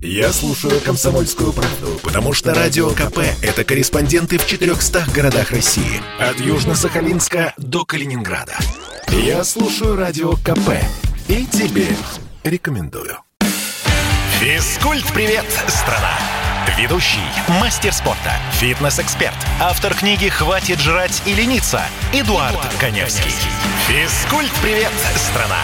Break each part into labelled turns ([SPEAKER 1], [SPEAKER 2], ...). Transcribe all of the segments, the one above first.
[SPEAKER 1] Я слушаю «Комсомольскую правду», потому что «Радио КП» — это корреспонденты в 400 городах России. От Южно-Сахалинска до Калининграда. Я слушаю «Радио КП» и тебе рекомендую. Физкульт-привет, страна! Ведущий, мастер спорта, фитнес-эксперт, автор книги «Хватит жрать и лениться» Эдуард, Эдуард Коневский. Физкульт-привет, страна!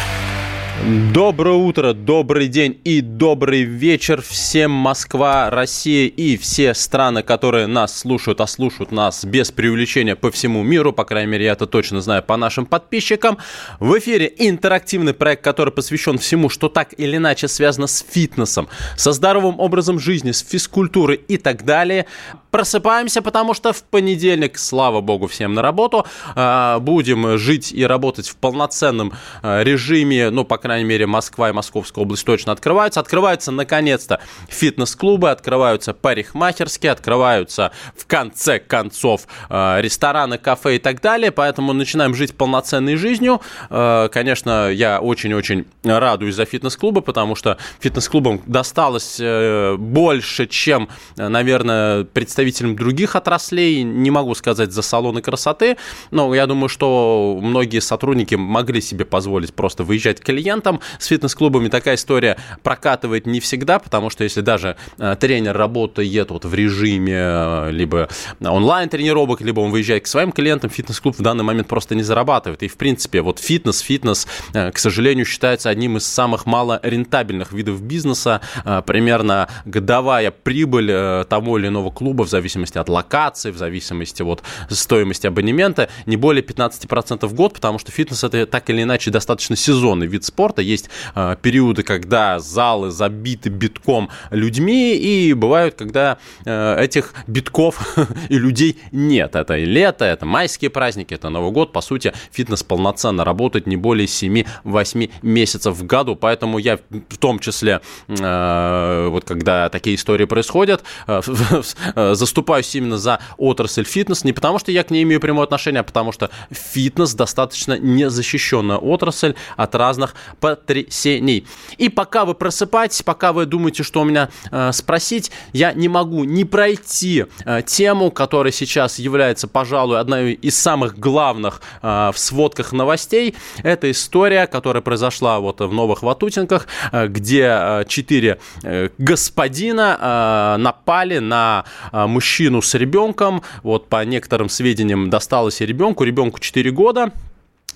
[SPEAKER 2] Доброе утро, добрый день и добрый вечер всем Москва, Россия и все страны, которые нас слушают, а слушают нас без преувеличения по всему миру, по крайней мере, я это точно знаю по нашим подписчикам. В эфире интерактивный проект, который посвящен всему, что так или иначе связано с фитнесом, со здоровым образом жизни, с физкультурой и так далее. Просыпаемся, потому что в понедельник, слава богу, всем на работу, а, будем жить и работать в полноценном а, режиме, ну, по крайней мере, Москва и Московская область точно открываются. Открываются, наконец-то, фитнес-клубы, открываются парикмахерские, открываются, в конце концов, э, рестораны, кафе и так далее. Поэтому начинаем жить полноценной жизнью. Э, конечно, я очень-очень радуюсь за фитнес-клубы, потому что фитнес-клубам досталось э, больше, чем, наверное, представителям других отраслей. Не могу сказать за салоны красоты, но я думаю, что многие сотрудники могли себе позволить просто выезжать к клиентам, клиентам. С фитнес-клубами такая история прокатывает не всегда, потому что если даже э, тренер работает вот в режиме э, либо онлайн-тренировок, либо он выезжает к своим клиентам, фитнес-клуб в данный момент просто не зарабатывает. И, в принципе, вот фитнес, фитнес, э, к сожалению, считается одним из самых малорентабельных видов бизнеса. Примерно годовая прибыль того или иного клуба в зависимости от локации, в зависимости от стоимости абонемента не более 15% в год, потому что фитнес это так или иначе достаточно сезонный вид спорта, спорта. Есть э, периоды, когда залы забиты битком людьми, и бывают, когда э, этих битков и людей нет. Это и лето, это майские праздники, это Новый год. По сути, фитнес полноценно работает не более 7-8 месяцев в году. Поэтому я в том числе, э, вот когда такие истории происходят, заступаюсь именно за отрасль фитнес. Не потому, что я к ней имею прямое отношение, а потому что фитнес достаточно незащищенная отрасль от разных потрясений. И пока вы просыпаетесь, пока вы думаете, что у меня э, спросить, я не могу не пройти э, тему, которая сейчас является, пожалуй, одной из самых главных э, в сводках новостей. Это история, которая произошла вот в Новых Ватутинках, э, где э, четыре э, господина э, напали на э, мужчину с ребенком. Вот по некоторым сведениям досталось и ребенку, ребенку 4 года.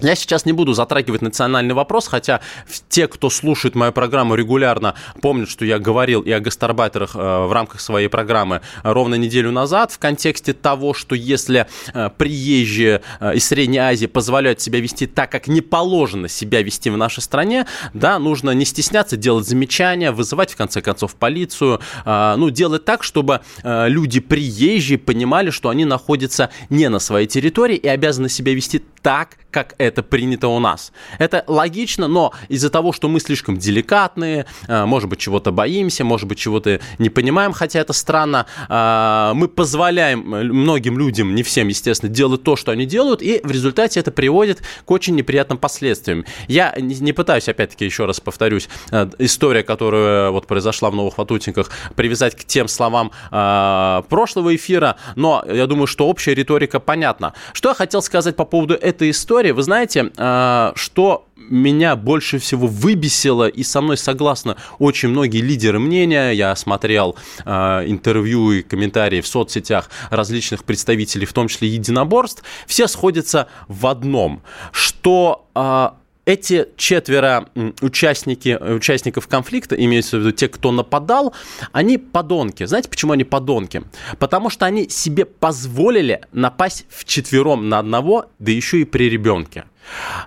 [SPEAKER 2] Я сейчас не буду затрагивать национальный вопрос, хотя те, кто слушает мою программу регулярно, помнят, что я говорил и о гастарбайтерах э, в рамках своей программы ровно неделю назад. В контексте того, что если э, приезжие э, из Средней Азии позволяют себя вести так, как не положено себя вести в нашей стране, да, нужно не стесняться делать замечания, вызывать в конце концов полицию, ну, делать так, чтобы люди приезжие понимали, что они находятся не на своей территории и обязаны себя вести так, как это принято у нас. Это логично, но из-за того, что мы слишком деликатные, э, может быть, чего-то боимся, может быть, чего-то не понимаем, хотя это странно, э, мы позволяем многим людям, не всем, естественно, делать то, что они делают, и в результате это приводит к очень неприятным последствиям. Я не пытаюсь, опять-таки, еще раз повторюсь, э, история, которая вот произошла в Новых Ватутинках, привязать к тем словам прошлого эфира, но я думаю, что общая риторика понятна. Что я хотел сказать по поводу этой истории? Вы знаете, а, что меня больше всего выбесило, и со мной согласны очень многие лидеры мнения. Я смотрел э, интервью и комментарии в соцсетях различных представителей, в том числе единоборств. Все сходятся в одном, что э, эти четверо участники, участников конфликта, имеется в виду те, кто нападал, они подонки. Знаете, почему они подонки? Потому что они себе позволили напасть в четвером на одного, да еще и при ребенке.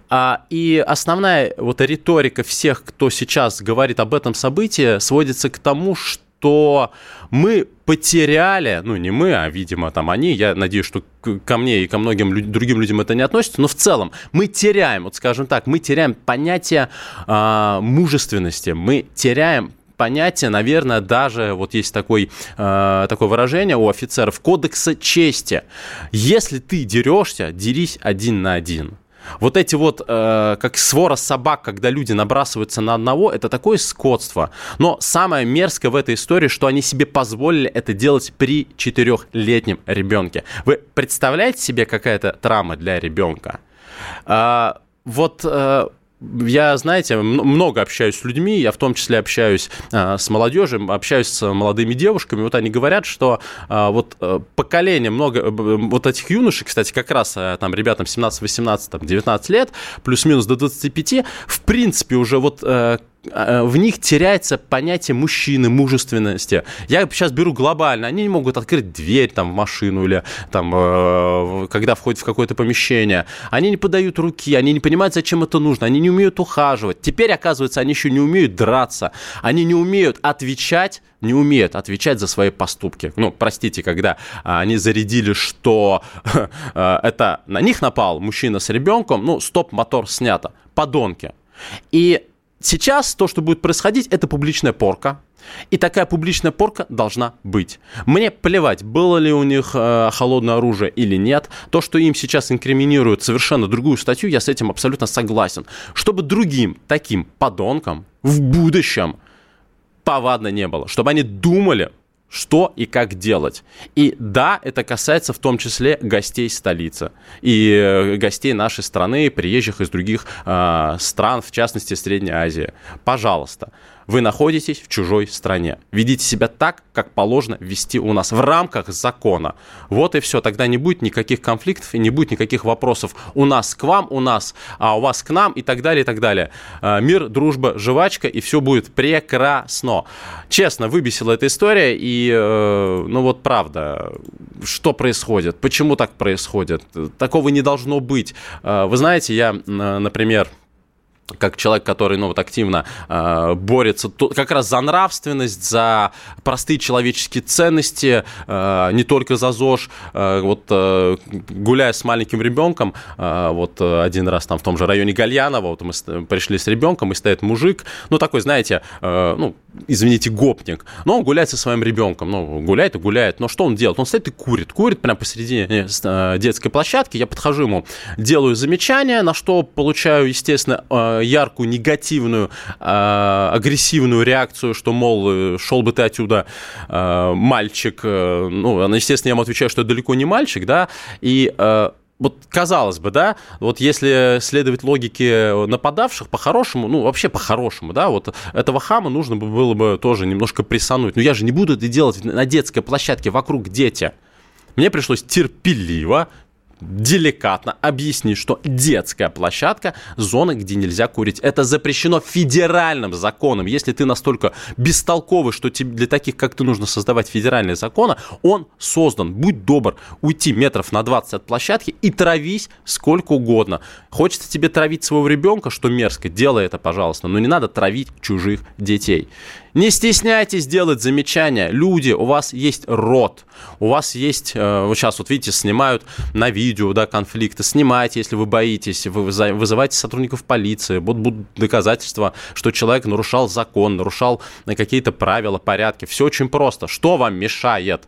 [SPEAKER 2] А, и основная вот риторика всех, кто сейчас говорит об этом событии, сводится к тому, что что мы потеряли, ну не мы, а видимо там они, я надеюсь, что ко мне и ко многим люд, другим людям это не относится, но в целом мы теряем, вот скажем так, мы теряем понятие э, мужественности, мы теряем понятие, наверное, даже вот есть такой, э, такое выражение у офицеров кодекса чести. Если ты дерешься, дерись один на один. Вот эти вот, э, как свора собак, когда люди набрасываются на одного, это такое скотство. Но самое мерзкое в этой истории, что они себе позволили это делать при четырехлетнем ребенке. Вы представляете себе какая-то травма для ребенка? Э, вот э, я, знаете, много общаюсь с людьми, я в том числе общаюсь э, с молодежью, общаюсь с молодыми девушками, вот они говорят, что э, вот э, поколение много, вот этих юношей, кстати, как раз там ребятам 17, 18, там, 19 лет, плюс-минус до 25, в принципе уже вот в них теряется понятие мужчины, мужественности. Я сейчас беру глобально. Они не могут открыть дверь там, в машину или там, э, когда входят в какое-то помещение. Они не подают руки, они не понимают, зачем это нужно. Они не умеют ухаживать. Теперь, оказывается, они еще не умеют драться. Они не умеют отвечать не умеют отвечать за свои поступки. Ну, простите, когда а, они зарядили, что а, это на них напал мужчина с ребенком, ну, стоп, мотор снято. Подонки. И Сейчас то, что будет происходить, это публичная порка. И такая публичная порка должна быть. Мне плевать, было ли у них э, холодное оружие или нет. То, что им сейчас инкриминируют совершенно другую статью, я с этим абсолютно согласен. Чтобы другим таким подонкам в будущем повадно не было. Чтобы они думали, что и как делать. И да, это касается в том числе гостей столицы и э, гостей нашей страны, приезжих из других э, стран, в частности Средней Азии. Пожалуйста, вы находитесь в чужой стране. Ведите себя так, как положено вести у нас, в рамках закона. Вот и все. Тогда не будет никаких конфликтов и не будет никаких вопросов у нас к вам, у нас, а у вас к нам и так далее, и так далее. А, мир, дружба, жвачка, и все будет прекрасно. Честно, выбесила эта история, и, э, ну вот правда, что происходит, почему так происходит, такого не должно быть. Э, вы знаете, я, например, как человек, который ну, вот, активно э, борется то, как раз за нравственность, за простые человеческие ценности, э, не только за ЗОЖ. Э, вот э, гуляя с маленьким ребенком, э, вот один раз там в том же районе Гальянова, вот мы пришли с ребенком, и стоит мужик, ну такой, знаете, э, ну, извините, гопник, но он гуляет со своим ребенком, ну, гуляет и гуляет, но что он делает? Он стоит и курит, курит прямо посередине э, детской площадки, я подхожу ему, делаю замечание, на что получаю, естественно, э, яркую, негативную, э, агрессивную реакцию, что, мол, шел бы ты отсюда, э, мальчик. Э, ну, естественно, я ему отвечаю, что это далеко не мальчик, да, и вот казалось бы, да, вот если следовать логике нападавших, по-хорошему, ну, вообще по-хорошему, да, вот этого хама нужно было бы тоже немножко присануть. Но я же не буду это делать на детской площадке, вокруг дети. Мне пришлось терпеливо деликатно объяснить, что детская площадка – зона, где нельзя курить. Это запрещено федеральным законом. Если ты настолько бестолковый, что тебе, для таких, как ты, нужно создавать федеральные законы, он создан. Будь добр, уйти метров на 20 от площадки и травись сколько угодно. Хочется тебе травить своего ребенка, что мерзко, делай это, пожалуйста, но не надо травить чужих детей. Не стесняйтесь делать замечания. Люди, у вас есть рот, у вас есть, э, вот сейчас вот видите, снимают на видео, да, конфликты. Снимайте, если вы боитесь, вы вызывайте сотрудников полиции. Вот будут доказательства, что человек нарушал закон, нарушал какие-то правила, порядки. Все очень просто. Что вам мешает?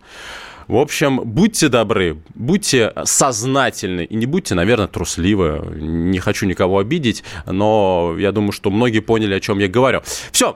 [SPEAKER 2] В общем, будьте добры, будьте сознательны и не будьте, наверное, трусливы. Не хочу никого обидеть, но я думаю, что многие поняли, о чем я говорю. Все,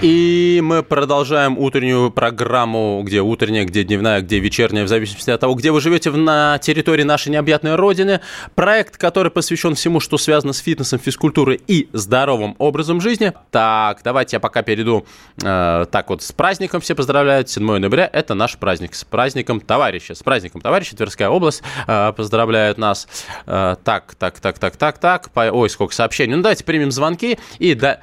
[SPEAKER 2] И мы продолжаем утреннюю программу, где утренняя, где дневная, где вечерняя, в зависимости от того, где вы живете на территории нашей необъятной родины. Проект, который посвящен всему, что связано с фитнесом, физкультурой и здоровым образом жизни. Так, давайте я пока перейду. Э, так вот, с праздником все поздравляют. 7 ноября – это наш праздник. С праздником товарища. С праздником товарища Тверская область э, поздравляет нас. Э, так, так, так, так, так, так. Ой, сколько сообщений. Ну, давайте примем звонки и... Да,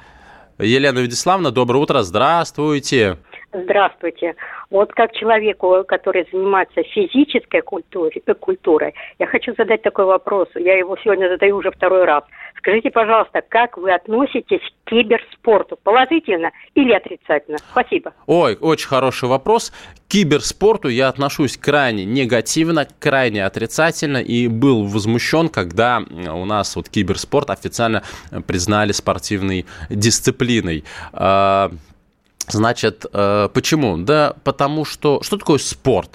[SPEAKER 2] Елена Вячеславовна, доброе утро, здравствуйте.
[SPEAKER 3] Здравствуйте. Вот как человеку, который занимается физической культурой, э, культурой, я хочу задать такой вопрос. Я его сегодня задаю уже второй раз. Скажите, пожалуйста, как вы относитесь к киберспорту? Положительно или отрицательно? Спасибо.
[SPEAKER 2] Ой, очень хороший вопрос. К киберспорту я отношусь крайне негативно, крайне отрицательно и был возмущен, когда у нас вот киберспорт официально признали спортивной дисциплиной. Значит, э, почему? Да потому что... Что такое спорт?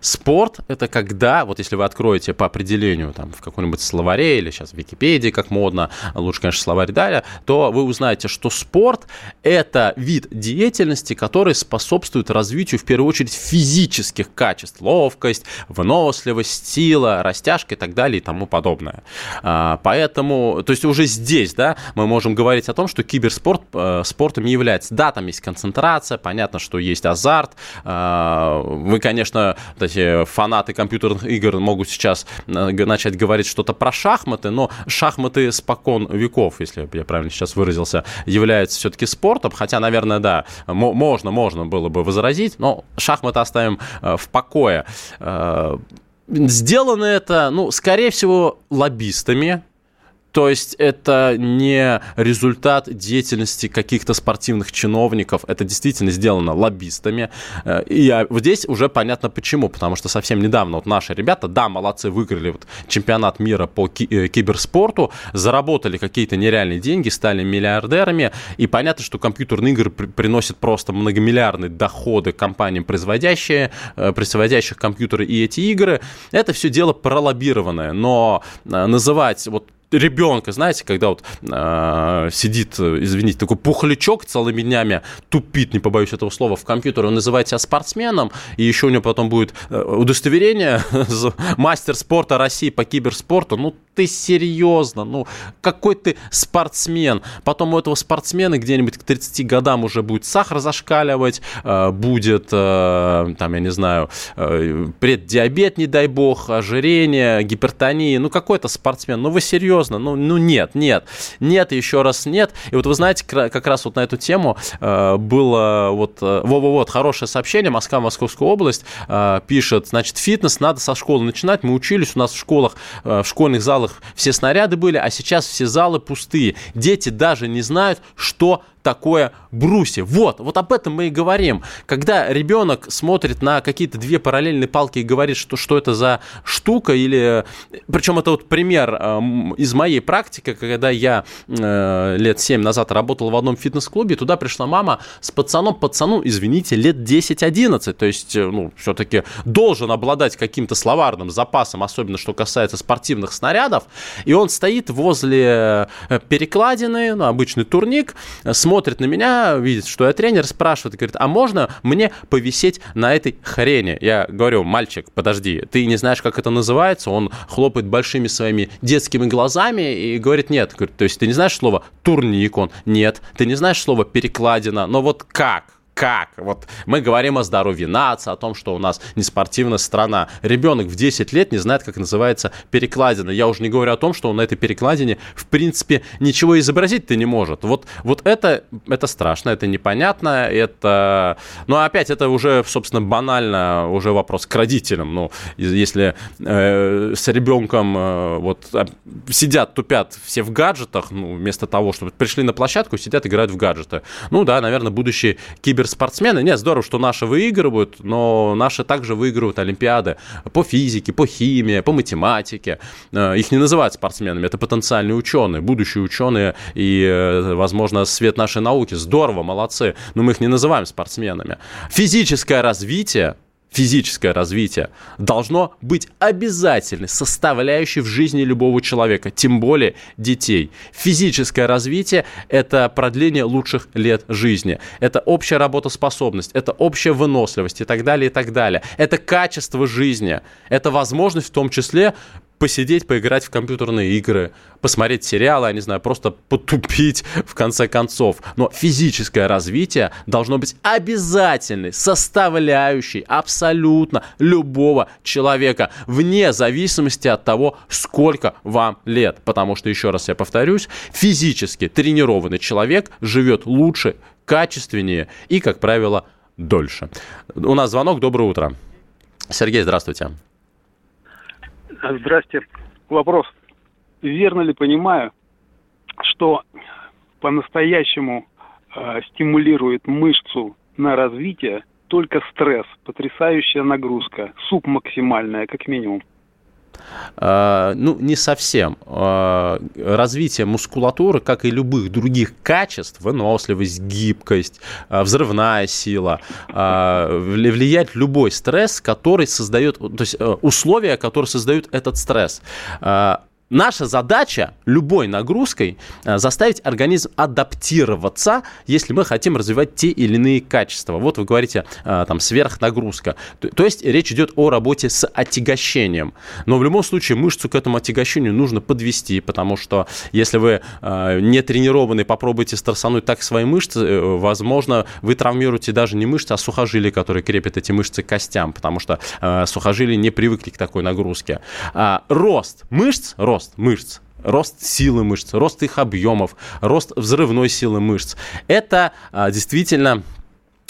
[SPEAKER 2] Спорт – это когда, вот если вы откроете по определению там, в каком-нибудь словаре или сейчас в Википедии, как модно, лучше, конечно, словарь далее, то вы узнаете, что спорт – это вид деятельности, который способствует развитию, в первую очередь, физических качеств, ловкость, выносливость, сила, растяжка и так далее и тому подобное. А, поэтому, то есть уже здесь, да, мы можем говорить о том, что киберспорт э, спортом является. Да, там есть концентрация, понятно, что есть азарт. А, вы, конечно, вот эти фанаты компьютерных игр могут сейчас э, начать говорить что-то про шахматы, но шахматы спокон веков, если я правильно сейчас выразился, являются все-таки спортом, хотя, наверное, да, можно, можно было бы возразить, но шахматы оставим э, в покое. Э, сделано это, ну, скорее всего, лоббистами, то есть это не результат деятельности каких-то спортивных чиновников, это действительно сделано лоббистами. Э, и здесь уже понятно почему, потому что совсем недавно вот наши ребята, да, молодцы, выиграли вот чемпионат мира по э, киберспорту, заработали какие-то нереальные деньги, стали миллиардерами, и понятно, что компьютерные игры приносят просто многомиллиардные доходы компаниям, производящие, э, производящих компьютеры и эти игры. Это все дело пролоббированное, но называть вот ребенка, знаете, когда вот э, сидит, извините, такой пухлячок целыми днями, тупит, не побоюсь этого слова, в компьютере, он называет себя спортсменом, и еще у него потом будет э, удостоверение мастер спорта России по киберспорту, ну ты серьезно, ну какой ты спортсмен. Потом у этого спортсмена где-нибудь к 30 годам уже будет сахар зашкаливать, э, будет, э, там, я не знаю, э, преддиабет, не дай бог, ожирение, гипертония, ну какой-то спортсмен, ну вы серьезно? Ну, ну нет, нет, нет, еще раз нет. И вот вы знаете, как раз вот на эту тему было вот, э, вот, вот хорошее сообщение, Москва, Московская область пишет, значит, фитнес надо со школы начинать. Мы учились, у нас в школах, в школьных залах все снаряды были, а сейчас все залы пустые. Дети даже не знают, что такое брусья. Вот, вот об этом мы и говорим. Когда ребенок смотрит на какие-то две параллельные палки и говорит, что, что это за штука, или... Причем это вот пример э, из моей практики, когда я э, лет 7 назад работал в одном фитнес-клубе, туда пришла мама с пацаном, пацану, извините, лет 10-11, то есть, э, ну, все-таки должен обладать каким-то словарным запасом, особенно что касается спортивных снарядов, и он стоит возле э, перекладины, ну, обычный турник, смотрит смотрит на меня, видит, что я тренер, спрашивает, говорит, а можно мне повисеть на этой хрене? Я говорю, мальчик, подожди, ты не знаешь, как это называется? Он хлопает большими своими детскими глазами и говорит, нет. Говорит, то есть ты не знаешь слово турник? Он, нет. Ты не знаешь слово перекладина? Но вот как? Как? Вот мы говорим о здоровье нации, о том, что у нас не спортивная страна. Ребенок в 10 лет не знает, как называется перекладина. Я уже не говорю о том, что он на этой перекладине, в принципе, ничего изобразить-то не может. Вот, вот это, это страшно, это непонятно, это... Ну, опять, это уже, собственно, банально, уже вопрос к родителям. Ну, если э, с ребенком э, вот сидят, тупят все в гаджетах, ну, вместо того, чтобы пришли на площадку, сидят, играют в гаджеты. Ну, да, наверное, будущие кибер суперспортсмены. Нет, здорово, что наши выигрывают, но наши также выигрывают Олимпиады по физике, по химии, по математике. Э, их не называют спортсменами, это потенциальные ученые, будущие ученые и, э, возможно, свет нашей науки. Здорово, молодцы, но мы их не называем спортсменами. Физическое развитие физическое развитие должно быть обязательной составляющей в жизни любого человека, тем более детей. Физическое развитие – это продление лучших лет жизни, это общая работоспособность, это общая выносливость и так далее, и так далее. Это качество жизни, это возможность в том числе посидеть, поиграть в компьютерные игры, посмотреть сериалы, я не знаю, просто потупить в конце концов. Но физическое развитие должно быть обязательной составляющей абсолютно любого человека, вне зависимости от того, сколько вам лет. Потому что, еще раз я повторюсь, физически тренированный человек живет лучше, качественнее и, как правило, дольше. У нас звонок. Доброе утро. Сергей, здравствуйте.
[SPEAKER 4] Здрасте. Вопрос. Верно ли понимаю, что по-настоящему э, стимулирует мышцу на развитие только стресс, потрясающая нагрузка, суп максимальная, как минимум?
[SPEAKER 2] Uh, ну, не совсем. Uh, развитие мускулатуры, как и любых других качеств, выносливость, гибкость, uh, взрывная сила, влияет любой стресс, который создает, то есть условия, которые создают этот стресс. Наша задача любой нагрузкой э, заставить организм адаптироваться, если мы хотим развивать те или иные качества. Вот вы говорите, э, там, сверхнагрузка. То, есть речь идет о работе с отягощением. Но в любом случае мышцу к этому отягощению нужно подвести, потому что если вы э, не тренированный, попробуйте стрессануть так свои мышцы, возможно, вы травмируете даже не мышцы, а сухожилия, которые крепят эти мышцы к костям, потому что сухожилия не привыкли к такой нагрузке. А, рост мышц, рост рост мышц рост силы мышц, рост их объемов, рост взрывной силы мышц. Это а, действительно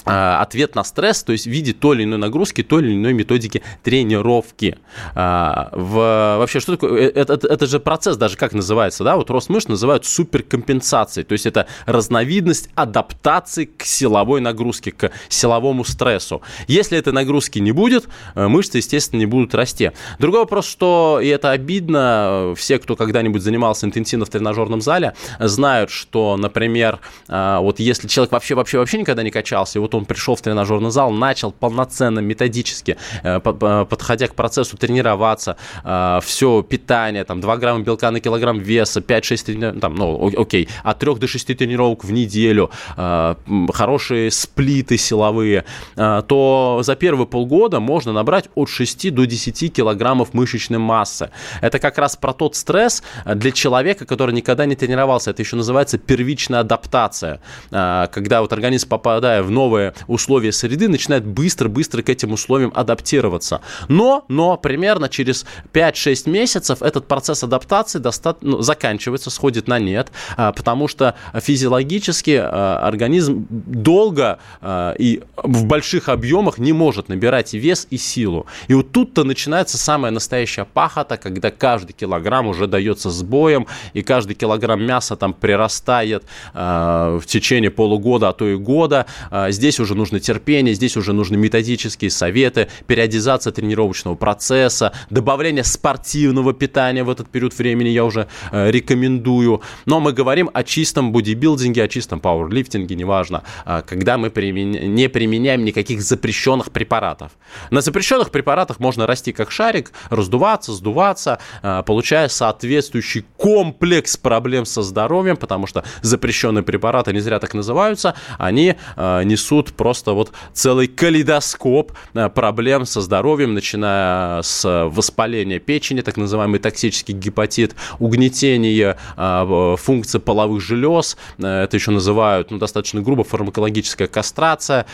[SPEAKER 2] ответ на стресс, то есть в виде той или иной нагрузки, той или иной методики тренировки. А, в, вообще, что такое? Э, это, это, это же процесс даже как называется, да? Вот рост мышц называют суперкомпенсацией, то есть это разновидность адаптации к силовой нагрузке, к силовому стрессу. Если этой нагрузки не будет, э, мышцы, естественно, не будут расти. Другой вопрос, что, и это обидно, все, кто когда-нибудь занимался интенсивно в тренажерном зале, знают, что, например, вот если человек вообще-вообще-вообще никогда не качался, и вот он пришел в тренажерный зал, начал полноценно, методически, э, подходя к процессу тренироваться, э, все питание, там, 2 грамма белка на килограмм веса, 5-6 там, ну, окей, от 3 до 6 тренировок в неделю, э, хорошие сплиты силовые, то за первые полгода можно набрать от 6 до 10 килограммов мышечной массы. Это как раз про тот стресс для человека, который никогда не тренировался. Это еще называется первичная адаптация. Когда вот организм, попадая в новое условия среды, начинает быстро-быстро к этим условиям адаптироваться. Но, но примерно через 5-6 месяцев этот процесс адаптации достаточно, ну, заканчивается, сходит на нет, а, потому что физиологически а, организм долго а, и в больших объемах не может набирать вес и силу. И вот тут-то начинается самая настоящая пахота, когда каждый килограмм уже дается с боем, и каждый килограмм мяса там прирастает в течение полугода, а то и года. Здесь Здесь уже нужно терпение, здесь уже нужны методические советы, периодизация тренировочного процесса, добавление спортивного питания в этот период времени я уже э, рекомендую. Но мы говорим о чистом бодибилдинге, о чистом пауэрлифтинге, неважно, э, когда мы применя... не применяем никаких запрещенных препаратов. На запрещенных препаратах можно расти как шарик, раздуваться, сдуваться, э, получая соответствующий комплекс проблем со здоровьем, потому что запрещенные препараты не зря так называются, они э, несут тут просто вот целый калейдоскоп э, проблем со здоровьем, начиная с воспаления печени, так называемый токсический гепатит, угнетение э, функций половых желез, э, это еще называют ну, достаточно грубо фармакологическая кастрация,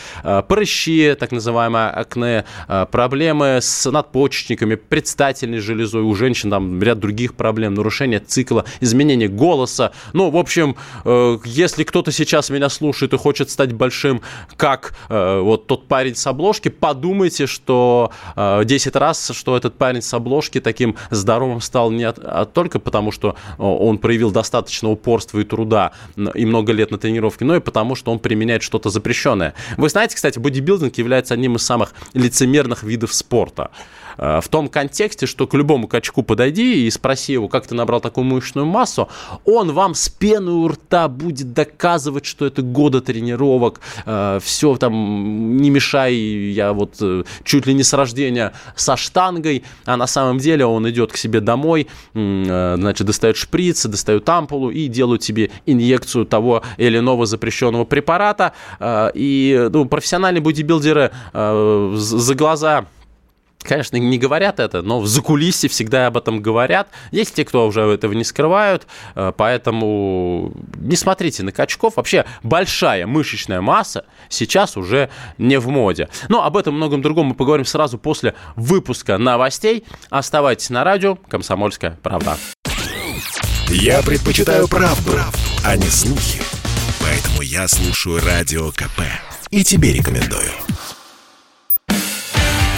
[SPEAKER 2] прыщи, так называемое акне, проблемы с надпочечниками, предстательной железой, у женщин там ряд других проблем, нарушение цикла, изменение голоса. Ну, в общем, если кто-то сейчас меня слушает и хочет стать большим как э, вот тот парень с обложки, подумайте, что э, 10 раз, что этот парень с обложки таким здоровым стал не от, а только потому, что он проявил достаточно упорства и труда и много лет на тренировке, но и потому, что он применяет что-то запрещенное. Вы знаете, кстати, бодибилдинг является одним из самых лицемерных видов спорта. Э, в том контексте, что к любому качку подойди и спроси его, как ты набрал такую мышечную массу, он вам с пеной у рта будет доказывать, что это года тренировок, э, все там, не мешай, я вот э, чуть ли не с рождения со штангой, а на самом деле он идет к себе домой, значит, достает шприц, достает ампулу и делают себе инъекцию того или иного запрещенного препарата. И ну, профессиональные бодибилдеры за глаза Конечно, не говорят это, но в закулисье всегда об этом говорят. Есть те, кто уже этого не скрывают, э, поэтому не смотрите на качков. Вообще большая мышечная масса сейчас уже не в моде. Но об этом многом другом мы поговорим сразу после выпуска новостей. Оставайтесь на радио «Комсомольская правда».
[SPEAKER 1] Я предпочитаю правду, а не слухи. Поэтому я слушаю Радио КП. И тебе рекомендую.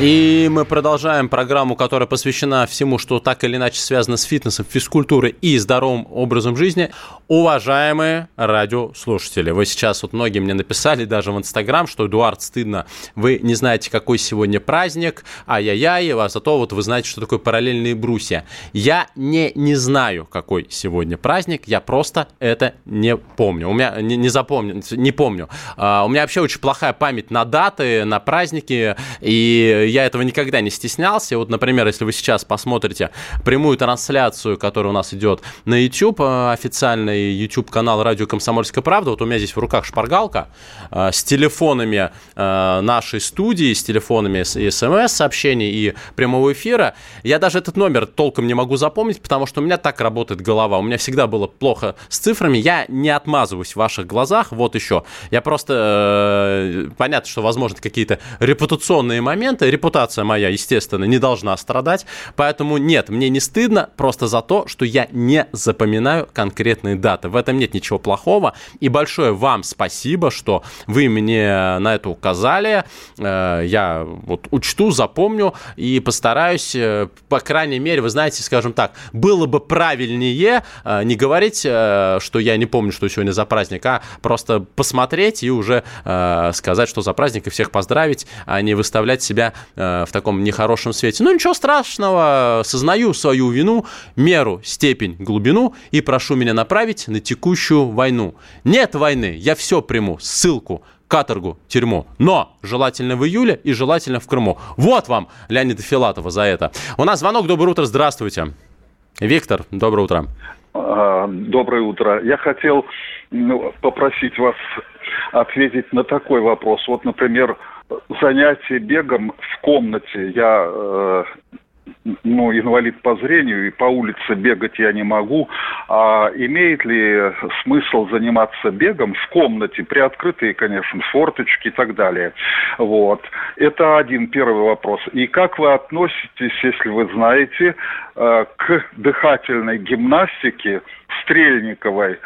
[SPEAKER 2] И мы продолжаем программу, которая посвящена всему, что так или иначе связано с фитнесом, физкультурой и здоровым образом жизни. Уважаемые радиослушатели, вы сейчас, вот многие мне написали даже в Инстаграм, что, Эдуард, стыдно, вы не знаете, какой сегодня праздник, ай-яй-яй, а зато вот вы знаете, что такое параллельные брусья. Я не, не знаю, какой сегодня праздник, я просто это не помню. У меня не, не запомню, не помню. Uh, у меня вообще очень плохая память на даты, на праздники, и я этого никогда не стеснялся. Вот, например, если вы сейчас посмотрите прямую трансляцию, которая у нас идет на YouTube, э, официальный YouTube-канал «Радио Комсомольская правда». Вот у меня здесь в руках шпаргалка э, с телефонами э, нашей студии, с телефонами смс-сообщений и прямого эфира. Я даже этот номер толком не могу запомнить, потому что у меня так работает голова. У меня всегда было плохо с цифрами. Я не отмазываюсь в ваших глазах. Вот еще. Я просто... Понятно, что, возможно, какие-то репутационные моменты. Репутация моя, естественно, не должна страдать. Поэтому нет, мне не стыдно просто за то, что я не запоминаю конкретные даты. В этом нет ничего плохого. И большое вам спасибо, что вы мне на это указали. Э, я вот учту, запомню и постараюсь, э, по крайней мере, вы знаете, скажем так, было бы правильнее э, не говорить, что я не помню, что сегодня за праздник, а просто посмотреть и уже сказать, что за праздник и всех поздравить, а не выставлять себя в таком нехорошем свете. Ну, ничего страшного, сознаю свою вину, меру, степень, глубину и прошу меня направить на текущую войну. Нет войны, я все приму, ссылку, каторгу, тюрьму. Но желательно в июле и желательно в Крыму. Вот вам Леонида Филатова за это. У нас звонок. Доброе утро, здравствуйте. Виктор, доброе утро.
[SPEAKER 5] А, доброе утро. Я хотел попросить вас ответить на такой вопрос. Вот, например, занятие бегом в комнате. Я э, ну, инвалид по зрению, и по улице бегать я не могу. А имеет ли смысл заниматься бегом в комнате, при открытой, конечно, форточки и так далее? Вот. Это один первый вопрос. И как вы относитесь, если вы знаете, э, к дыхательной гимнастике Стрельниковой?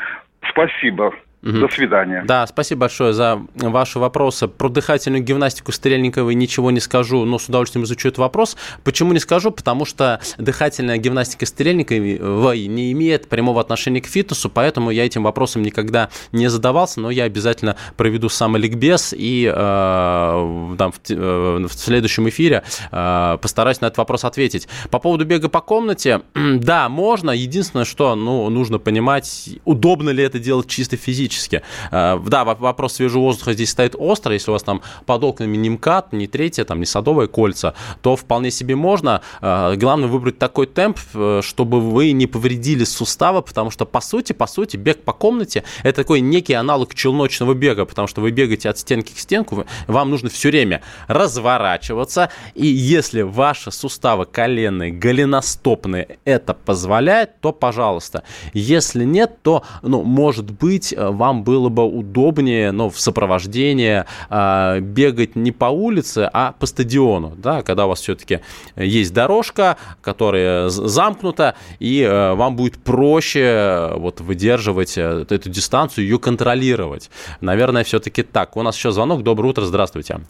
[SPEAKER 5] Спасибо. Угу. До свидания.
[SPEAKER 2] Да, спасибо большое за ваши вопросы. Про дыхательную гимнастику Стрельниковой ничего не скажу, но с удовольствием изучу этот вопрос. Почему не скажу? Потому что дыхательная гимнастика Стрельниковой не имеет прямого отношения к фитнесу, поэтому я этим вопросом никогда не задавался, но я обязательно проведу сам ликбез и э, там, в, э, в следующем эфире э, постараюсь на этот вопрос ответить. По поводу бега по комнате, да, можно. Единственное, что ну, нужно понимать, удобно ли это делать чисто физически физически. Э, да, вопрос свежего воздуха здесь стоит остро. Если у вас там под окнами не МКАД, не третье, там, не садовое кольца, то вполне себе можно. Э, главное выбрать такой темп, э, чтобы вы не повредили суставы, потому что, по сути, по сути, бег по комнате – это такой некий аналог челночного бега, потому что вы бегаете от стенки к стенку, вам нужно все время разворачиваться, и если ваши суставы коленные, голеностопные это позволяет, то пожалуйста. Если нет, то, ну, может быть, вам было бы удобнее, но в сопровождении э, бегать не по улице, а по стадиону, да, когда у вас все-таки есть дорожка, которая замкнута, и э, вам будет проще э, вот выдерживать э, эту дистанцию, ее контролировать. Наверное, все-таки так. У нас еще звонок. Доброе утро, здравствуйте.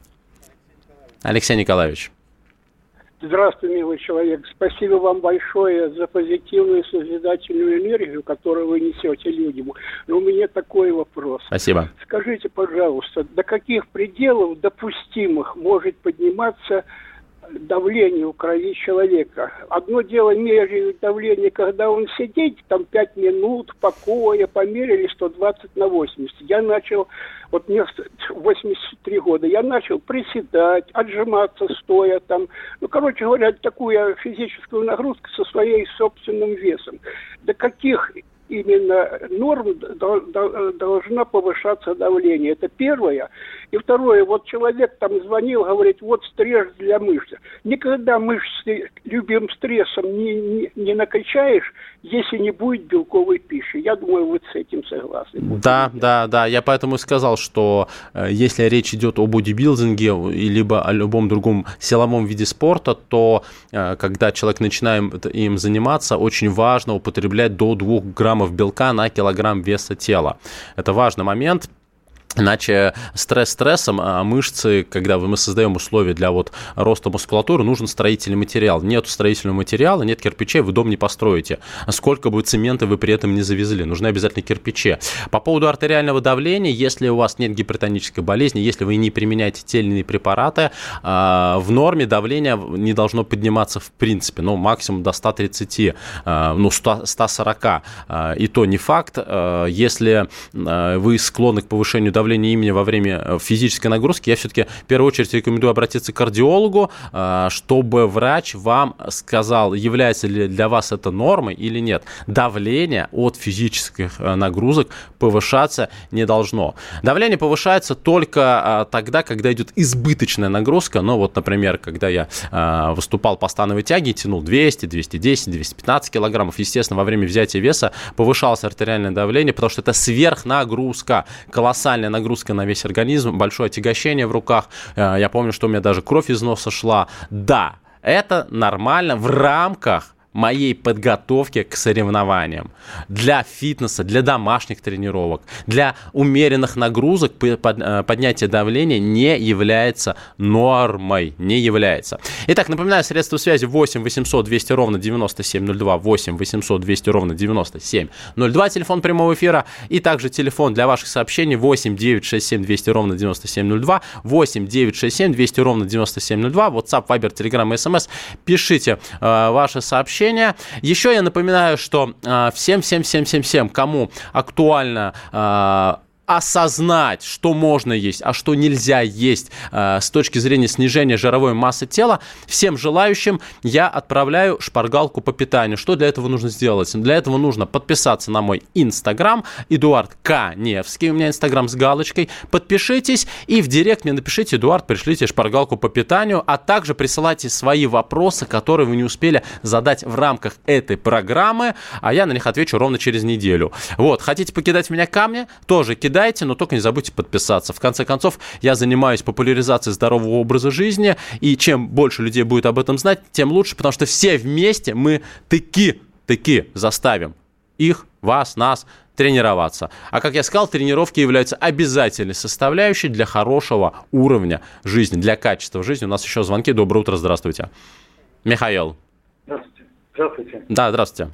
[SPEAKER 2] Алексей Николаевич.
[SPEAKER 6] Здравствуй, милый человек. Спасибо вам большое за позитивную созидательную энергию, которую вы несете людям. Но у меня такой вопрос.
[SPEAKER 2] Спасибо.
[SPEAKER 6] Скажите, пожалуйста, до каких пределов допустимых может подниматься давление у крови человека. Одно дело меряют давление, когда он сидит, там 5 минут, покоя, померили 120 на 80. Я начал, вот мне 83 года, я начал приседать, отжиматься стоя там. Ну, короче говоря, такую физическую нагрузку со своей собственным весом. До каких именно норм должна повышаться давление. Это первое. И второе, вот человек там звонил, говорит, вот стресс для мышц. Никогда мышцы любым стрессом не, не, не накачаешь, если не будет белковой пищи. Я думаю, вы с этим согласны.
[SPEAKER 2] Да, да, да. Я поэтому и сказал, что э, если речь идет о бодибилдинге, либо о любом другом силовом виде спорта, то э, когда человек начинает им заниматься, очень важно употреблять до 2 граммов белка на килограмм веса тела. Это важный момент. Иначе стресс стрессом, а мышцы, когда мы создаем условия для вот роста мускулатуры, нужен строительный материал. Нет строительного материала, нет кирпичей, вы дом не построите. Сколько бы цемента вы при этом не завезли, нужны обязательно кирпичи. По поводу артериального давления, если у вас нет гипертонической болезни, если вы не применяете те препараты, а, в норме давление не должно подниматься в принципе, ну, максимум до 130, а, ну, 100, 140. И то не факт. Если вы склонны к повышению давления, давление имени во время э, физической нагрузки, я все-таки в первую очередь рекомендую обратиться к кардиологу, э, чтобы врач вам сказал, является ли для вас это нормой или нет. Давление от физических э, нагрузок повышаться не должно. Давление повышается только тогда, когда идет избыточная нагрузка. Ну вот, например, когда я выступал по становой тяге, тянул 200, 210, 215 килограммов, естественно, во время взятия веса повышалось артериальное давление, потому что это сверхнагрузка, колоссальная нагрузка на весь организм, большое отягощение в руках. Э, я помню, что у меня даже кровь из носа шла. Да, это нормально в рамках моей подготовки к соревнованиям, для фитнеса, для домашних тренировок, для умеренных нагрузок э, поднятие давления не является нормой, не является. Итак, напоминаю, средства связи 8 800 200 ровно 9702, 8 800 200 ровно 9702, телефон прямого эфира и также телефон для ваших сообщений 8 967 200 ровно 9702, 8 967 200 ровно 9702, WhatsApp, Viber, Telegram, SMS. Пишите э, ваши сообщения сообщения. Еще я напоминаю, что всем-всем-всем-всем-всем, кому актуально а, осознать, что можно есть, а что нельзя есть э, с точки зрения снижения жировой массы тела, всем желающим я отправляю шпаргалку по питанию. Что для этого нужно сделать? Для этого нужно подписаться на мой инстаграм, Эдуард Каневский, у меня инстаграм с галочкой. Подпишитесь и в директ мне напишите, Эдуард, пришлите шпаргалку по питанию, а также присылайте свои вопросы, которые вы не успели задать в рамках этой программы, а я на них отвечу ровно через неделю. Вот, хотите покидать меня камни? Тоже кидайте кидайте, но только не забудьте подписаться. В конце концов, я занимаюсь популяризацией здорового образа жизни, и чем больше людей будет об этом знать, тем лучше, потому что все вместе мы таки, таки заставим их, вас, нас тренироваться. А как я сказал, тренировки являются обязательной составляющей для хорошего уровня жизни, для качества жизни. У нас еще звонки. Доброе утро, здравствуйте. Михаил.
[SPEAKER 7] Здравствуйте. Здравствуйте.
[SPEAKER 2] Да, здравствуйте.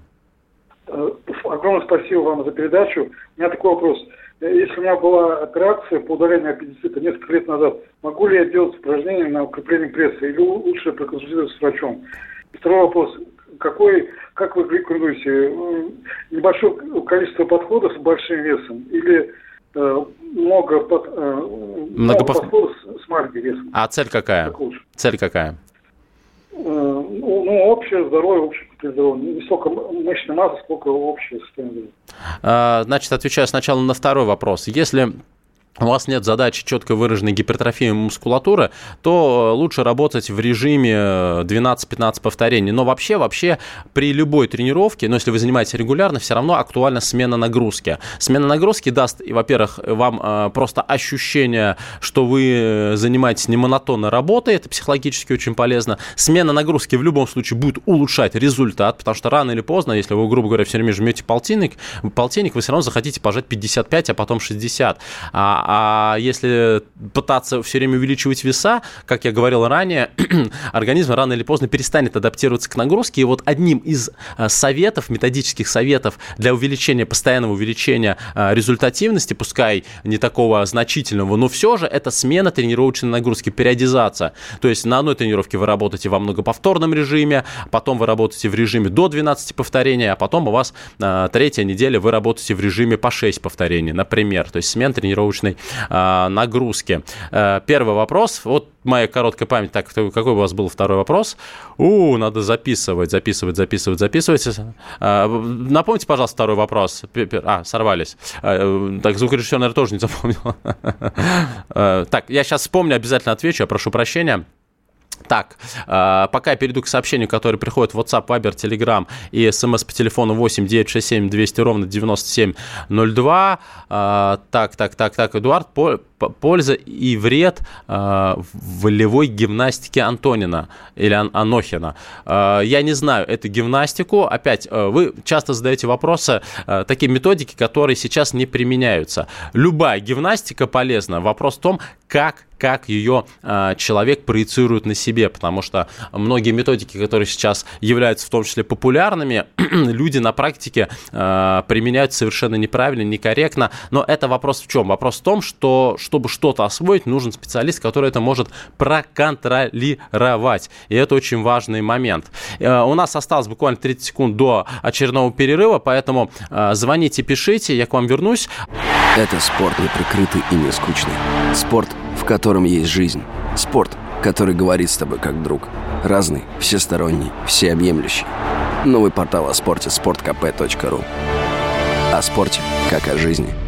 [SPEAKER 7] Э, огромное спасибо вам за передачу. У меня такой вопрос. Если у меня была операция по удалению аппендицита несколько лет назад, могу ли я делать упражнения на укрепление пресса или лучше проконсультироваться с врачом? Второй вопрос. Какой, как вы рекомендуете, небольшое количество подходов с большим весом или э, много, под, э, много, много подходов с, с маленьким весом?
[SPEAKER 2] А цель какая?
[SPEAKER 7] Как?
[SPEAKER 2] Цель какая?
[SPEAKER 7] Э, ну, ну, общее здоровье, общее здоровье. Не столько мышечной массы, сколько общее состояние.
[SPEAKER 2] А, значит, отвечаю сначала на второй вопрос. Если у вас нет задачи четко выраженной гипертрофии мускулатуры, то лучше работать в режиме 12-15 повторений. Но вообще, вообще при любой тренировке, но ну, если вы занимаетесь регулярно, все равно актуальна смена нагрузки. Смена нагрузки даст, во-первых, вам э, просто ощущение, что вы занимаетесь не монотонной работой, это психологически очень полезно. Смена нагрузки в любом случае будет улучшать результат, потому что рано или поздно, если вы, грубо говоря, все время жмете полтинник, полтинник вы все равно захотите пожать 55, а потом 60. А а если пытаться все время увеличивать веса, как я говорил ранее, организм рано или поздно перестанет адаптироваться к нагрузке. И вот одним из а, советов, методических советов для увеличения, постоянного увеличения а, результативности, пускай не такого значительного, но все же это смена тренировочной нагрузки, периодизация. То есть на одной тренировке вы работаете во многоповторном режиме, потом вы работаете в режиме до 12 повторений, а потом у вас третья неделя вы работаете в режиме по 6 повторений, например. То есть смена тренировочной мышечной нагрузки. Первый вопрос. Вот моя короткая память. Так, какой у вас был второй вопрос? У, надо записывать, записывать, записывать, записывать. Напомните, пожалуйста, второй вопрос. А, сорвались. Так, звукорежиссер, наверное, тоже не запомнил. Так, я сейчас вспомню, обязательно отвечу, я прошу прощения. Так, э, пока я перейду к сообщению, которое приходит в WhatsApp, Viber, Telegram и смс по телефону 8 967 200 ровно 9702. Э, так, так, так, так, Эдуард, польза и вред э, волевой гимнастики Антонина или Ан Анохина. Э, я не знаю эту гимнастику. Опять, э, вы часто задаете вопросы, э, такие методики, которые сейчас не применяются. Любая гимнастика полезна. Вопрос в том, как как ее э, человек проецирует на себе, потому что многие методики, которые сейчас являются в том числе популярными, люди на практике э, применяют совершенно неправильно, некорректно. Но это вопрос в чем? Вопрос в том, что чтобы что-то освоить, нужен специалист, который это может проконтролировать. И это очень важный момент. Э, у нас осталось буквально 30 секунд до очередного перерыва, поэтому э, звоните, пишите, я к вам вернусь.
[SPEAKER 8] Это спорт неприкрытый и не скучный. Спорт, в котором есть жизнь. Спорт, который говорит с тобой как друг. Разный, всесторонний, всеобъемлющий. Новый портал о спорте – sportkp.ru О спорте, как о жизни.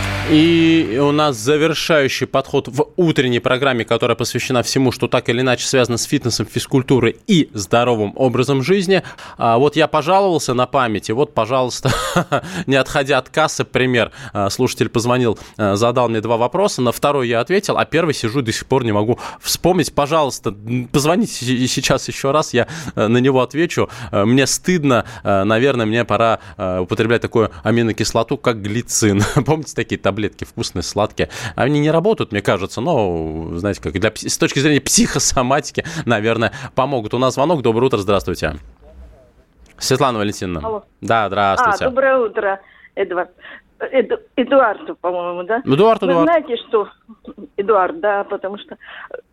[SPEAKER 2] И у нас завершающий подход в утренней программе, которая посвящена всему, что так или иначе связано с фитнесом, физкультурой и здоровым образом жизни. А вот я пожаловался на памяти, вот, пожалуйста, не отходя от кассы, пример. А, слушатель позвонил, а, задал мне два вопроса, на второй я ответил, а первый сижу до сих пор не могу вспомнить. Пожалуйста, позвоните сейчас еще раз, я а, на него отвечу. Мне стыдно, наверное, мне пора употреблять такую аминокислоту, как глицин. Помните такие таблетки вкусные, сладкие. Они не работают, мне кажется, но, знаете, как для, с точки зрения психосоматики, наверное, помогут. У нас звонок. Доброе утро, здравствуйте. Светлана Валентиновна. Алло. Да, здравствуйте.
[SPEAKER 9] А, доброе утро, Эдвард. Эду, Эдуарду, по-моему, да?
[SPEAKER 2] Эдуард, Эдуард.
[SPEAKER 9] Вы знаете, что... Эдуард, да, потому что...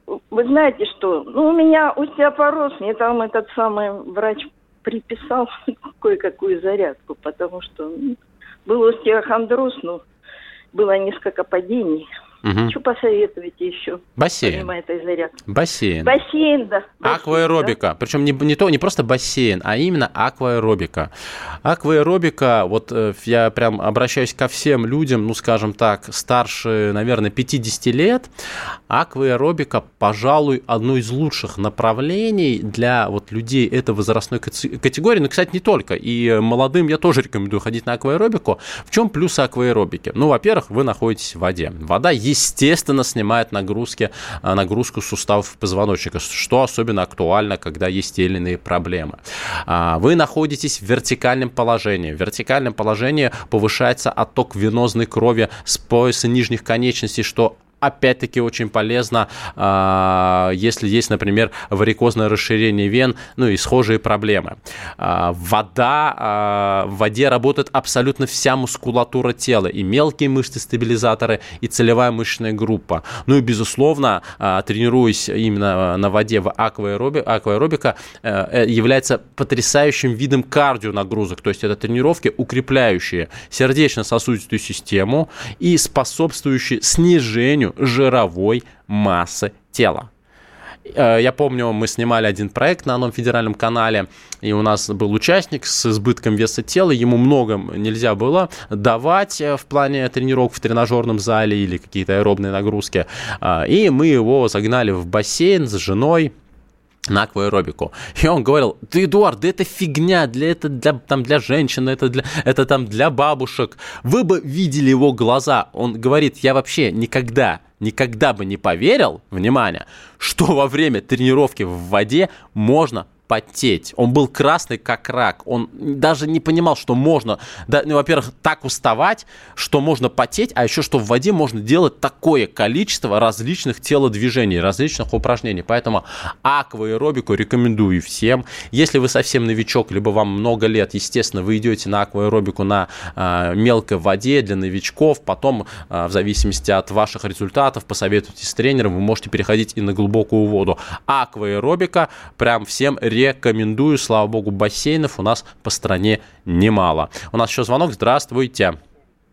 [SPEAKER 9] Вы знаете, что... Ну, у меня остеопороз, мне там этот самый врач приписал кое-какую зарядку, потому что ну, был остеохондроз, ну, было несколько падений. Угу. Что посоветуете еще?
[SPEAKER 2] Бассейн.
[SPEAKER 9] Помимо этой зарядки.
[SPEAKER 2] Бассейн.
[SPEAKER 9] Бассейн, да.
[SPEAKER 2] Бассейн, акваэробика. Да? Причем не, не, то, не просто бассейн, а именно акваэробика. Акваэробика, вот э, я прям обращаюсь ко всем людям, ну, скажем так, старше, наверное, 50 лет. Акваэробика, пожалуй, одно из лучших направлений для вот людей этой возрастной категории. Но, кстати, не только. И молодым я тоже рекомендую ходить на акваэробику. В чем плюсы акваэробики? Ну, во-первых, вы находитесь в воде. Вода естественно, снимает нагрузки, а, нагрузку суставов позвоночника, что особенно актуально, когда есть те или иные проблемы. А, вы находитесь в вертикальном положении. В вертикальном положении повышается отток венозной крови с пояса нижних конечностей, что опять-таки очень полезно, а, если есть, например, варикозное расширение вен, ну и схожие проблемы. А, вода, а, в воде работает абсолютно вся мускулатура тела, и мелкие мышцы-стабилизаторы, и целевая мышечная группа. Ну и, безусловно, тренируясь именно на воде в акваэроби, акваэробика, э, является потрясающим видом кардио нагрузок, то есть это тренировки, укрепляющие сердечно-сосудистую систему и способствующие снижению снижению жировой массы тела. Э, я помню, мы снимали один проект на одном федеральном канале, и у нас был участник с избытком веса тела, ему много нельзя было давать э, в плане тренировок в тренажерном зале или какие-то аэробные нагрузки. Э, и мы его загнали в бассейн с женой, на акваэробику. И он говорил, ты, Эдуард, да это фигня, для, это для, там, для женщин, это, для, это там для бабушек. Вы бы видели его глаза. Он говорит, я вообще никогда, никогда бы не поверил, внимание, что во время тренировки в воде можно потеть. Он был красный, как рак. Он даже не понимал, что можно, да, ну, во-первых, так уставать, что можно потеть, а еще что в воде можно делать такое количество различных телодвижений, различных упражнений. Поэтому акваэробику рекомендую всем. Если вы совсем новичок, либо вам много лет, естественно, вы идете на акваэробику на э, мелкой воде для новичков, потом, э, в зависимости от ваших результатов, посоветуйтесь с тренером, вы можете переходить и на глубокую воду. Акваэробика прям всем рекомендую. Слава богу, бассейнов у нас по стране немало. У нас еще звонок. Здравствуйте.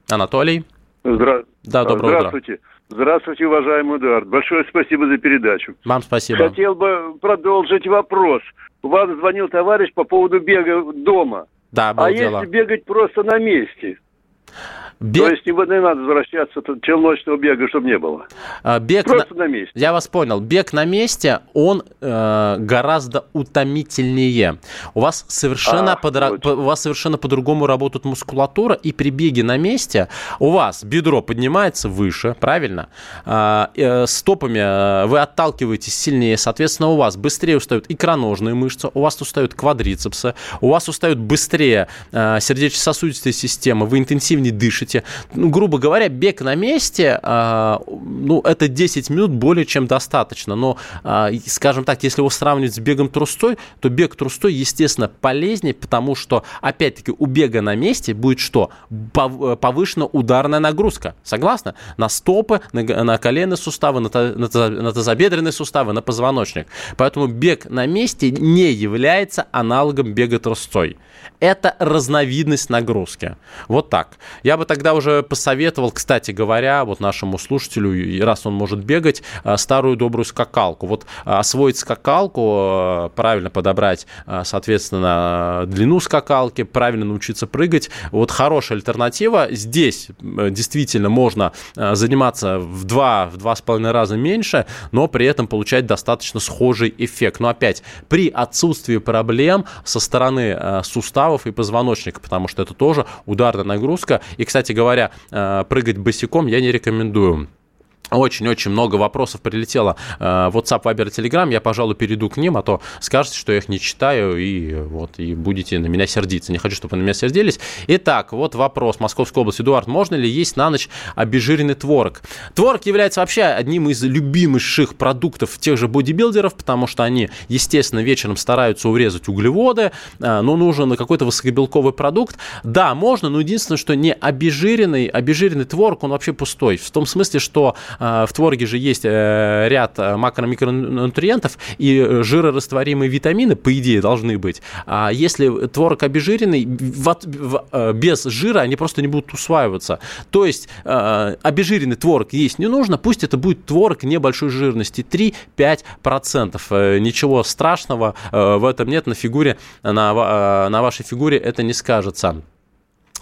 [SPEAKER 2] Анатолий.
[SPEAKER 10] Здра...
[SPEAKER 2] Да, доброе
[SPEAKER 10] Здравствуйте.
[SPEAKER 2] утро.
[SPEAKER 10] Здравствуйте, уважаемый Эдуард. Большое спасибо за передачу.
[SPEAKER 2] Вам спасибо.
[SPEAKER 10] Хотел бы продолжить вопрос. Вам звонил товарищ по поводу бега дома.
[SPEAKER 2] Да, было
[SPEAKER 10] а
[SPEAKER 2] дело.
[SPEAKER 10] если бегать просто на месте?
[SPEAKER 2] Бег...
[SPEAKER 10] То есть не, не надо возвращаться, челночного бега, чтобы не было.
[SPEAKER 2] А, бег
[SPEAKER 10] Просто
[SPEAKER 2] на...
[SPEAKER 10] на месте.
[SPEAKER 2] Я вас понял. Бег на месте, он э, гораздо утомительнее. У вас совершенно,
[SPEAKER 10] А,
[SPEAKER 2] подра-
[SPEAKER 10] точно.
[SPEAKER 2] у вас совершенно по-другому работает мускулатура, и при беге на месте у вас бедро поднимается выше, правильно? А, э, стопами э, вы отталкиваетесь сильнее, соответственно, у вас быстрее устают икроножные мышцы, у вас устают квадрицепсы, у вас устают быстрее э, сердечно-сосудистая система, вы интенсивнее дышите. Ну, грубо говоря, бег на месте, э, ну, это 10 минут более чем достаточно. Но, и, скажем так, если его сравнивать с бегом трустой, то бег трустой, естественно, полезнее, потому что, опять-таки, у бега на месте будет что? Э, Повышена ударная нагрузка. Согласны? На стопы, на, коленные суставы, на, на та- на тазобедренные суставы, на позвоночник. Поэтому бег на месте не является аналогом бега трустой. Это разновидность нагрузки. Вот так. Я бы тогда уже посоветовал, кстати говоря, вот нашему слушателю, раз он может бегать, э, старую добрую скакалку. Вот э, освоить скакалку, э, правильно подобрать, соответственно, длину скакалки, правильно научиться прыгать. Вот хорошая альтернатива. Здесь действительно можно заниматься в два, в два с половиной раза меньше, но при этом получать достаточно схожий эффект. Но опять, при отсутствии проблем со стороны суставов и позвоночника, потому что это тоже ударная нагрузка. И, кстати говоря, э, прыгать босиком я не рекомендую. Очень-очень много вопросов прилетело э, в WhatsApp, Viber, Telegram. Я, пожалуй, перейду к ним, а то скажете, что я их не читаю, и вот и будете на меня сердиться. Не хочу, чтобы вы на меня сердились. Итак, вот вопрос. Московская область. Эдуард, можно ли есть на ночь обезжиренный творог? Творог является вообще одним из любимейших продуктов тех же бодибилдеров, потому что они, естественно, вечером стараются урезать углеводы, э, но нужен какой-то высокобелковый продукт. Да, можно, но единственное, что не обезжиренный, обезжиренный творог, он вообще пустой. В том смысле, что в твороге же есть э, ряд э, макро-микронутриентов, и э, жирорастворимые витамины, по идее, должны быть. А если творог обезжиренный, без жира они просто не будут усваиваться. То есть обезжиренный творог есть не нужно, пусть это будет творог небольшой жирности, 3-5%. Э, Ничего страшного в этом нет, на фигуре, на, на вашей фигуре это не скажется.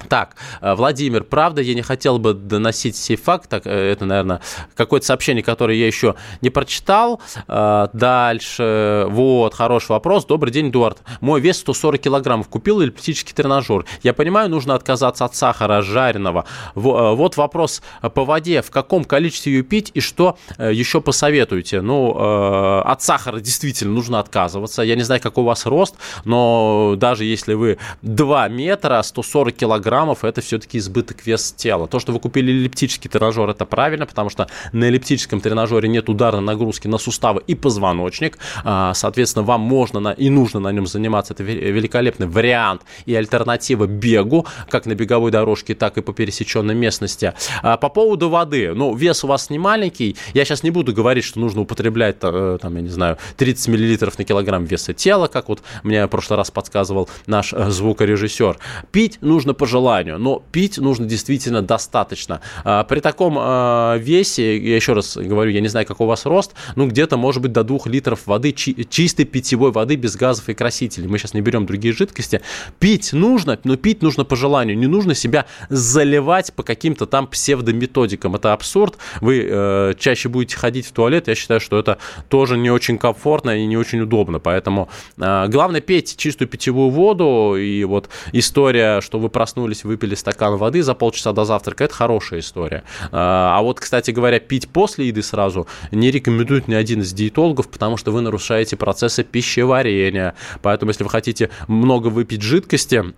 [SPEAKER 2] Так, э, Владимир, правда, я не хотел бы доносить сей факт, так, э, это, наверное, какое-то сообщение, которое я еще не прочитал. Э, Дальше, вот, хороший вопрос. Добрый день, Эдуард. Мой вес 140 килограммов, купил эллиптический тренажер. Я понимаю, нужно отказаться от сахара жареного. Во- Вот вопрос по воде, в каком количестве ее пить и что еще посоветуете? Ну, от сахара действительно нужно отказываться. Я не знаю, какой у вас рост, но даже если вы 2 метра, 140 килограммов, это все-таки избыток вес тела. То, что вы купили эллиптический тренажер, это правильно, потому что на эллиптическом тренажере нет ударной нагрузки на суставы и позвоночник. А, Соответственно, вам можно на- и нужно на нем заниматься. Это ве- великолепный вариант и альтернатива бегу, как на беговой дорожке, так и по пересеченной местности. А, По поводу воды. Ну, вес у вас не маленький. Я сейчас не буду говорить, что нужно употреблять, э, там, я не знаю, 30 миллилитров на килограмм веса тела, как вот мне в прошлый раз подсказывал наш э, звукорежиссер. Пить нужно по желанию, но пить нужно действительно достаточно. А, При таком э, весе, я еще раз говорю, я не знаю, какой у вас рост, ну, где-то, может быть, до 2 литров воды, чи- чистой питьевой воды без газов и красителей. Мы сейчас не берем другие жидкости. Пить нужно, но пить нужно по желанию. Не нужно себя заливать по каким-то там псевдометодикам. Это абсурд. Вы э, чаще будете ходить в туалет. Я считаю, что это тоже не очень комфортно и не очень удобно. Поэтому э, главное пейте чистую питьевую воду. И вот история, что вы проснулись проснулись, выпили стакан воды за полчаса до завтрака, это хорошая история. А вот, кстати говоря, пить после еды сразу не рекомендует ни один из диетологов, потому что вы нарушаете процессы пищеварения. Поэтому, если вы хотите много выпить жидкости, а,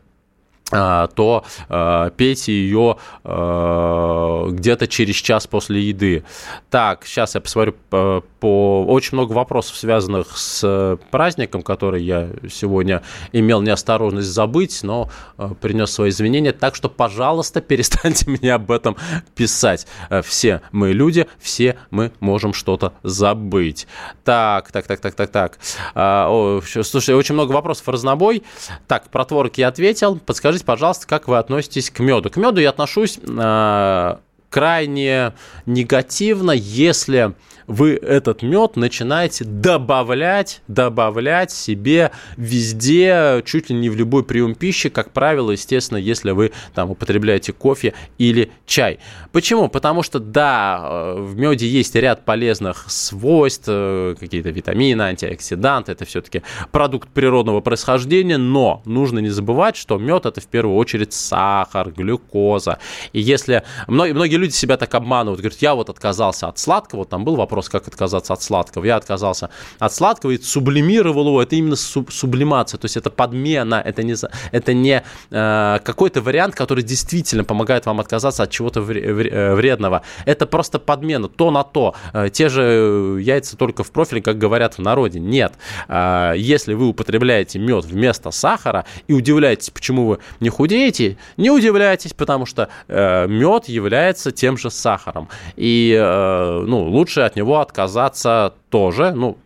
[SPEAKER 2] то э, пейте ее э, где-то через час после еды. Так, сейчас я посмотрю по, по... Очень много вопросов, связанных с праздником, который я сегодня имел неосторожность забыть, но э, принес свои извинения. Так что, пожалуйста, перестаньте мне об этом писать. Все мы люди, все мы можем что-то забыть. Так, так, так, так, так, так. А, о, слушай, очень много вопросов разнобой. Так, про творог я ответил. Подскажите, Скажите, пожалуйста, как вы относитесь к меду? К меду я отношусь э, крайне негативно, если вы этот мед начинаете добавлять, добавлять себе везде, чуть ли не в любой прием пищи, как правило, естественно, если вы там употребляете кофе или чай. Почему? Потому что, да, э, в меде есть ряд полезных свойств, э, какие-то витамины, антиоксиданты, это все-таки продукт природного происхождения, но нужно не забывать, что мед это в первую очередь сахар, глюкоза. И если многие люди себя так обманывают, говорят, я вот отказался от сладкого, там был вопрос вопрос, как отказаться от сладкого. Я отказался от сладкого и сублимировал его. Это именно суб сублимация, то есть это подмена, это не, это не э, какой-то вариант, который действительно помогает вам отказаться от чего-то э, вредного. Это просто подмена, то на то. Э, те же яйца только в профиле, как говорят в народе. Нет. Э, если вы употребляете мед вместо сахара и удивляетесь, почему вы не худеете, не удивляйтесь, потому что э, мед является тем же сахаром. И э, ну, лучше от него него отказаться тоже, ну,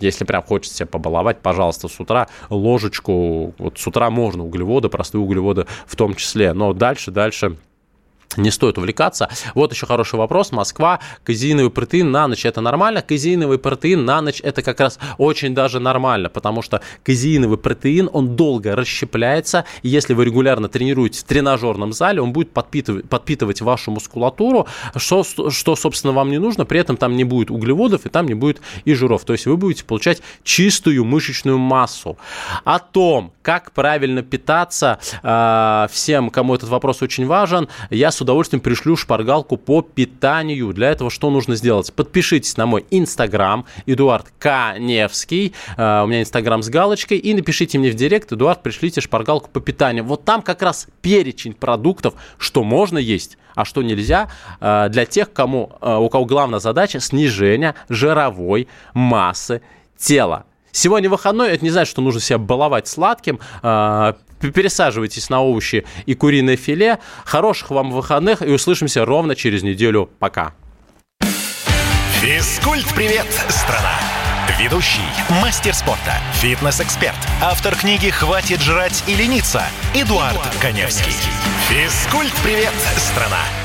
[SPEAKER 2] если прям хочется себя побаловать, пожалуйста, с утра ложечку, вот с утра можно углеводы, простые углеводы в том числе, но дальше, дальше не стоит увлекаться. Вот еще хороший вопрос. Москва, казеиновый протеин на ночь это нормально? Казеиновый протеин на ночь это как раз очень даже нормально, потому что казеиновый протеин, он долго расщепляется, и если вы регулярно тренируете в тренажерном зале, он будет подпитывать, подпитывать вашу мускулатуру, что, что, собственно, вам не нужно, при этом там не будет углеводов, и там не будет и жиров. То есть вы будете получать чистую мышечную массу. О том, как правильно питаться, а, всем, кому этот вопрос очень важен, я с удовольствием пришлю шпаргалку по питанию. Для этого что нужно сделать? Подпишитесь на мой инстаграм, Эдуард Каневский. Uh, у меня инстаграм с галочкой. И напишите мне в директ, Эдуард, пришлите шпаргалку по питанию. Вот там как раз перечень продуктов, что можно есть, а что нельзя, uh, для тех, кому, uh, у кого главная задача снижение жировой массы тела. Сегодня выходной, это не значит, что нужно себя баловать сладким пересаживайтесь на овощи и куриное филе. Хороших вам выходных и услышимся ровно через неделю. Пока.
[SPEAKER 1] Физкульт-привет, страна! Ведущий, мастер спорта, фитнес-эксперт, автор книги «Хватит жрать и лениться» Эдуард, Эдуард Коневский. Физкульт-привет, страна!